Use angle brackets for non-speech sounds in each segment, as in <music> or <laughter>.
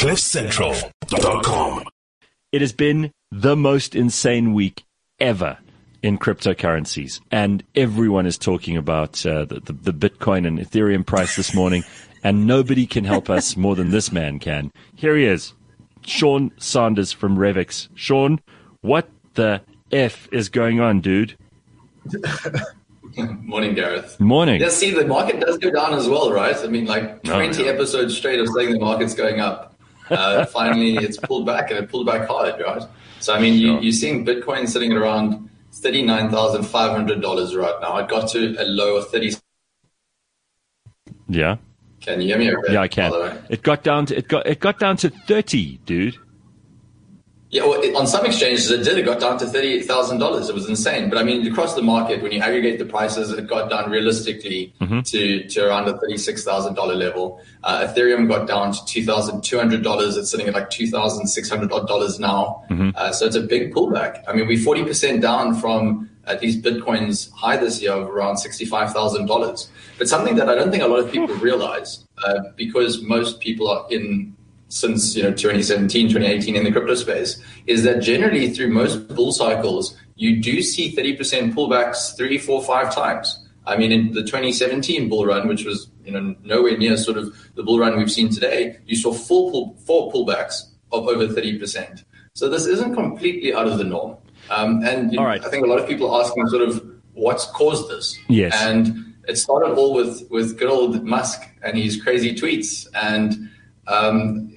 CliffCentral.com. It has been the most insane week ever in cryptocurrencies, and everyone is talking about uh, the, the, the Bitcoin and Ethereum price this morning, <laughs> and nobody can help us more than this man can. Here he is, Sean Sanders from Revix. Sean, what the f is going on, dude? <laughs> Morning, Gareth. Morning. Yeah, see, the market does go down as well, right? I mean, like No, 20 no. episodes straight of saying the market's going up. Uh, finally, it's pulled back and it pulled back hard, right? So, I mean, you, Sure. you're seeing Bitcoin sitting at around $39,500 right now. It got to a low of 30. Yeah, Can you hear me okay? yeah, I can. by the way? It got down to it got it got down to thirty, dude. Yeah, well, on some exchanges it did. It got down to thirty-eight thousand dollars. It was insane. But I mean, across the market, when you aggregate the prices, it got down realistically to, to around a thirty-six thousand dollar level. Uh, Ethereum got down to two thousand two hundred dollars. It's sitting at like two thousand six hundred odd dollars now. Uh, so it's a big pullback. I mean, we're forty percent down from at least Bitcoin's high this year of around sixty-five thousand dollars. But something that I don't think a lot of people realize, uh, because most people are in since you know 2017 2018 in the crypto space is that generally through most bull cycles you do see 30% pullbacks three four five times. I mean in the 2017 bull run which was you know nowhere near sort of the bull run we've seen today you saw full pull, four pullbacks of over 30% so this isn't completely out of the norm. Um, and you know, right. i think a lot of people are asking sort of what's caused this. Yes. and it started all with with good old musk and his crazy tweets. And um,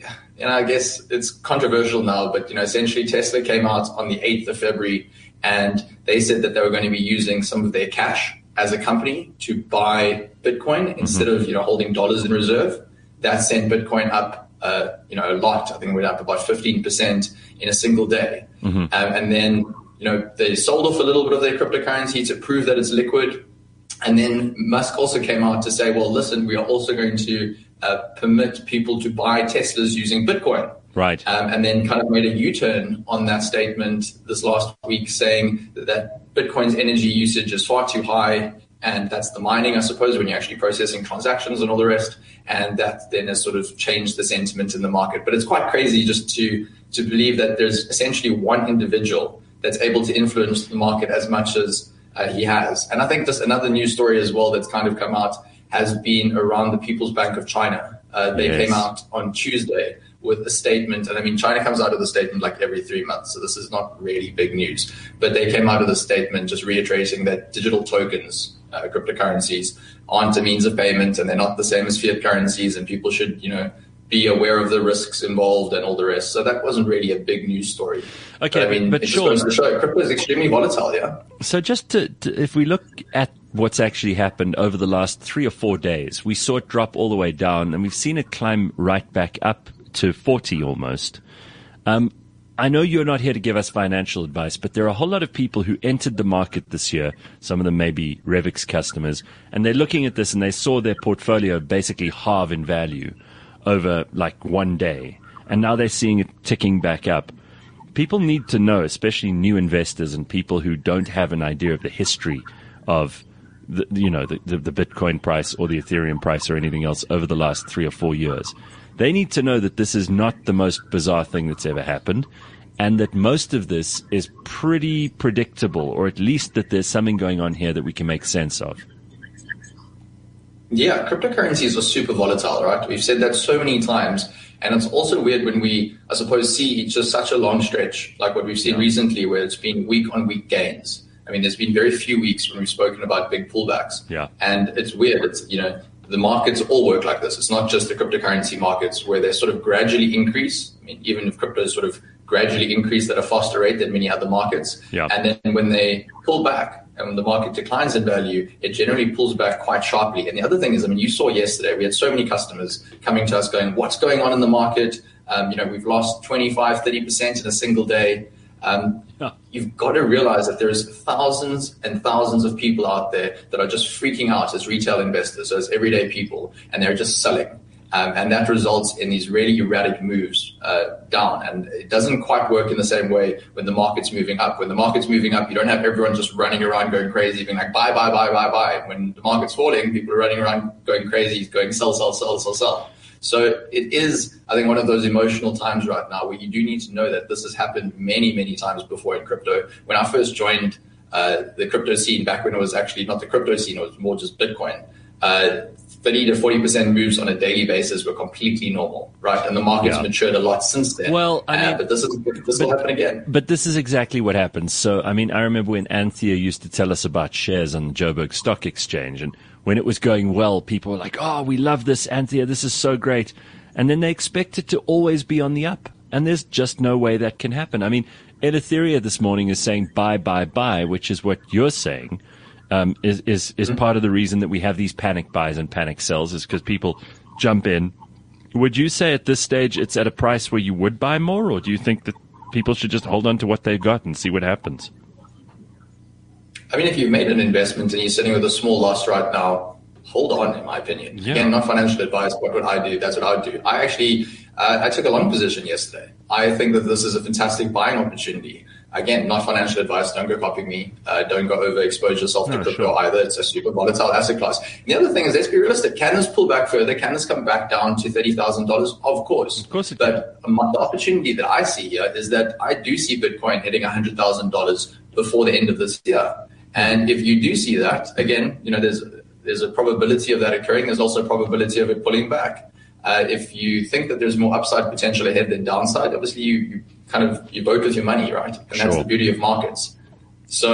know, I guess it's controversial now, but you know, essentially Tesla came out on the 8th of February and they said that they were going to be using some of their cash as a company to buy Bitcoin instead of, you know, holding dollars in reserve. That sent Bitcoin up, uh, you know, a lot. I think it went up about 15% in a single day. Um, and then, you know, they sold off a little bit of their cryptocurrency to prove that it's liquid. And then Musk also came out to say, well, listen, we are also going to uh, permit people to buy Teslas using Bitcoin. Right. Um, and then kind of made a U-turn on that statement this last week, saying that Bitcoin's energy usage is far too high, and that's the mining, I suppose, when you're actually processing transactions and all the rest, and that then has sort of changed the sentiment in the market. But it's quite crazy just to to believe that there's essentially one individual that's able to influence the market as much as uh, he has. And I think just another news story as well that's kind of come out has been around the People's Bank of China. Uh, they Yes. came out on Tuesday with a statement, and I mean, China comes out with a statement like every three months, so this is not really big news. But they came out with a statement just reiterating that digital tokens, uh, cryptocurrencies, aren't a means of payment, and they're not the same as fiat currencies, and people should, you know, be aware of the risks involved and all the rest. So that wasn't really a big news story. Okay, but, I mean, but it just show crypto is extremely volatile. Yeah. So just to, to, if we look at what's actually happened over the last three or four days, we saw it drop all the way down, and we've seen it climb right back up to forty almost. Um, I know you're not here to give us financial advice, but there are a whole lot of people who entered the market this year. Some of them may be Revix customers, and they're looking at this and they saw their portfolio basically halve in value over like one day, and now they're seeing it ticking back up people need to know, especially new investors and people who don't have an idea of the history of the, you know, the, the, the Bitcoin price or the Ethereum price or anything else over the last three or four years. They need to know that this is not the most bizarre thing that's ever happened and that most of this is pretty predictable or at least that there's something going on here that we can make sense of. Yeah, cryptocurrencies are super volatile, right? We've said that so many times. And it's also weird when we, I suppose, see just such a long stretch, like what we've seen recently, where it's been week on week gains. I mean, there's been very few weeks when we've spoken about big pullbacks. Yeah. And it's weird. It's, you know, the markets all work like this. It's not just the cryptocurrency markets where they sort of gradually increase. I mean, even if crypto sort of gradually increased at a faster rate than many other markets. Yeah. And then when they pull back and when the market declines in value, it generally pulls back quite sharply. And the other thing is, I mean, you saw yesterday, we had so many customers coming to us going, what's going on in the market? Um, you know, we've lost 25, 30% in a single day. Um, Yeah. You've got to realize that there's thousands and thousands of people out there that are just freaking out as retail investors, as everyday people, and they're just selling. Um, and that results in these really erratic moves uh, down. And it doesn't quite work in the same way when the market's moving up. When the market's moving up, you don't have everyone just running around going crazy, being like, buy, buy, buy, buy, buy. When the market's falling, people are running around going crazy, going sell, sell, sell, sell, sell. So it is, I think, one of those emotional times right now where you do need to know that this has happened many, many times before in crypto. When I first joined uh, the crypto scene back when it was actually not the crypto scene, it was more just Bitcoin. Uh, 30 to 40% moves on a daily basis were completely normal, right? And the market's yeah. matured a lot since then. Well, I mean, uh, but this is this but, will happen again. But this is exactly what happens. So, I mean, I remember when Anthea used to tell us about shares on the Joburg Stock Exchange, and when it was going well, people were like, "Oh, we love this, Anthea. This is so great," and then they expect it to always be on the up, and there's just no way that can happen. I mean, Ethereum this morning is saying buy, buy, buy, which is what you're saying um, is is is mm-hmm. part of the reason that we have these panic buys and panic sells is because people jump in. Would you say at this stage it's at a price where you would buy more, or do you think that people should just hold on to what they've got and see what happens? I mean, if you've made an investment and you're sitting with a small loss right now, hold on, in my opinion. Yeah. Again, not financial advice, What would I do, that's what I would do. I actually, uh, I took a long position yesterday. I think that this is a fantastic buying opportunity again, not financial advice. Don't go copying me. Uh, don't go overexpose yourself to no, crypto sure. either. It's a super volatile asset class. And the other thing is, let's be realistic. Can this pull back further? Can this come back down to thirty thousand dollars? Of course. Of course. but the opportunity that I see here is that I do see Bitcoin hitting hundred thousand dollars before the end of this year. And if you do see that, again, you know, there's there's a probability of that occurring. There's also a probability of it pulling back. Uh, if you think that there's more upside potential ahead than downside, obviously you, you kind of you vote with your money, right? And sure. that's the beauty of markets. So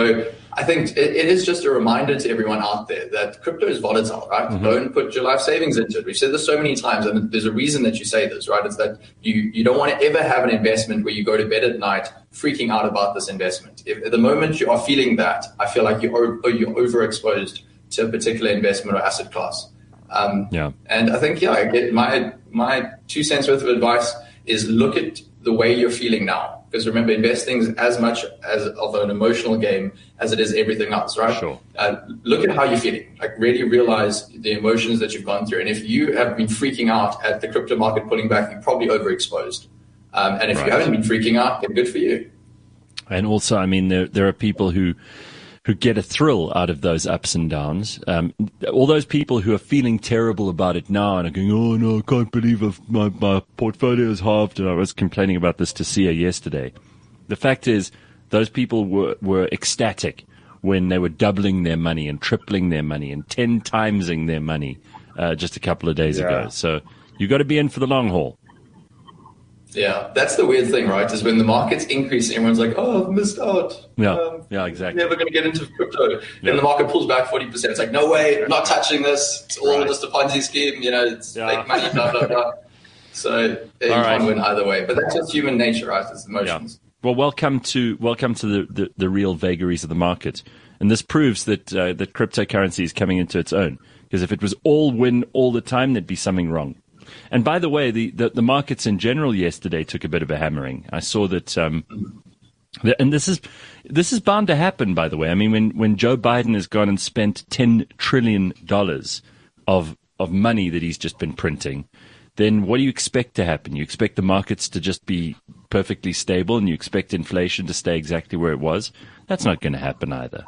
I think it, it is just a reminder to everyone out there that crypto is volatile, right? Mm-hmm. Don't put your life savings into it. We've said this so many times, and there's a reason that you say this, right? It's that you you don't want to ever have an investment where you go to bed at night freaking out about this investment. If at the moment you are feeling that, I feel like you're you're overexposed to a particular investment or asset class. Um, yeah. And I think, yeah, I get my, my two cents worth of advice is look at the way you're feeling now. Because remember, investing is as much as of an emotional game as it is everything else, right? Sure. Uh, look at how you're feeling. Like really realize the emotions that you've gone through. And if you have been freaking out at the crypto market pulling back, you're probably overexposed. Um, and if right. you haven't been freaking out, then good for you. And also, I mean, there there are people who who get a thrill out of those ups and downs. Um, all those people who are feeling terrible about it now and are going, "Oh no, I can't believe my my portfolio is halved." And I was complaining about this to Sia yesterday. The fact is, those people were were ecstatic when they were doubling their money and tripling their money and ten timesing their money uh, just a couple of days yeah. ago. So you've got to be in for the long haul. Yeah, that's the weird thing, right? Is when the market's increasing, everyone's like, "Oh, I've missed out." Yeah, um, yeah, exactly. Never going to get into crypto. Yeah. the market pulls back forty percent. It's like, no way, I'm not touching this. It's all right. just a Ponzi scheme. You know, it's yeah. fake money. Blah blah blah. So you right. can't win either way. But that's just human nature, right? It's emotions. Yeah. Well, welcome to welcome to the, the, the, real vagaries of the market, and this proves that uh, that cryptocurrency is coming into its own. Because if it was all win all the time, there'd be something wrong. And by the way, the, the, the, markets in general yesterday took a bit of a hammering. I saw that, um, and this is this is bound to happen. By the way, I mean when when Joe Biden has gone and spent ten trillion dollars of of money that he's just been printing, then what do you expect to happen? You expect the markets to just be perfectly stable, and you expect inflation to stay exactly where it was. That's not going to happen either.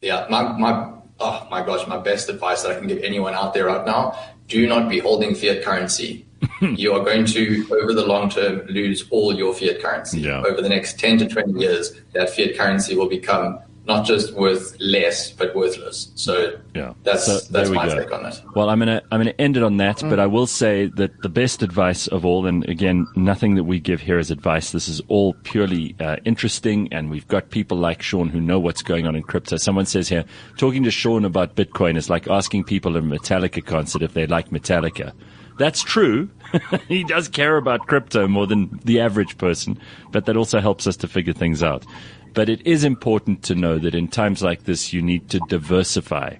Yeah, my my oh my gosh, my best advice that I can give anyone out there right now do not be holding fiat currency. <laughs> you are going to, over the long term, lose all your fiat currency. Yeah. Over the next 10 to 20 years, that fiat currency will become not just worth less, but worthless. So yeah, that's so that's my go. take on that. Well, I'm gonna I'm gonna end it on that, mm. but I will say that the best advice of all, and again, nothing that we give here is advice. This is all purely uh, interesting, and we've got people like Sean who know what's going on in crypto. Someone says here, talking to Sean about Bitcoin is like asking people at a Metallica concert if they like Metallica. That's true. <laughs> he does care about crypto more than the average person, but that also helps us to figure things out. But it is important to know that in times like this, you need to diversify.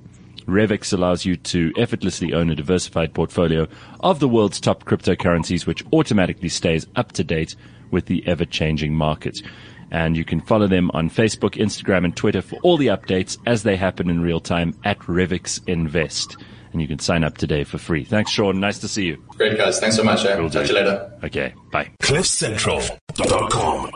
Revix allows you to effortlessly own a diversified portfolio of the world's top cryptocurrencies, which automatically stays up to date with the ever changing market. And you can follow them on Facebook, Instagram, and Twitter for all the updates as they happen in real time at Revix Invest. And you can sign up today for free. Thanks, Sean. Nice to see you. Great, guys. Thanks so much. Eh? Talk to you later. Okay. Bye. CliffCentral.com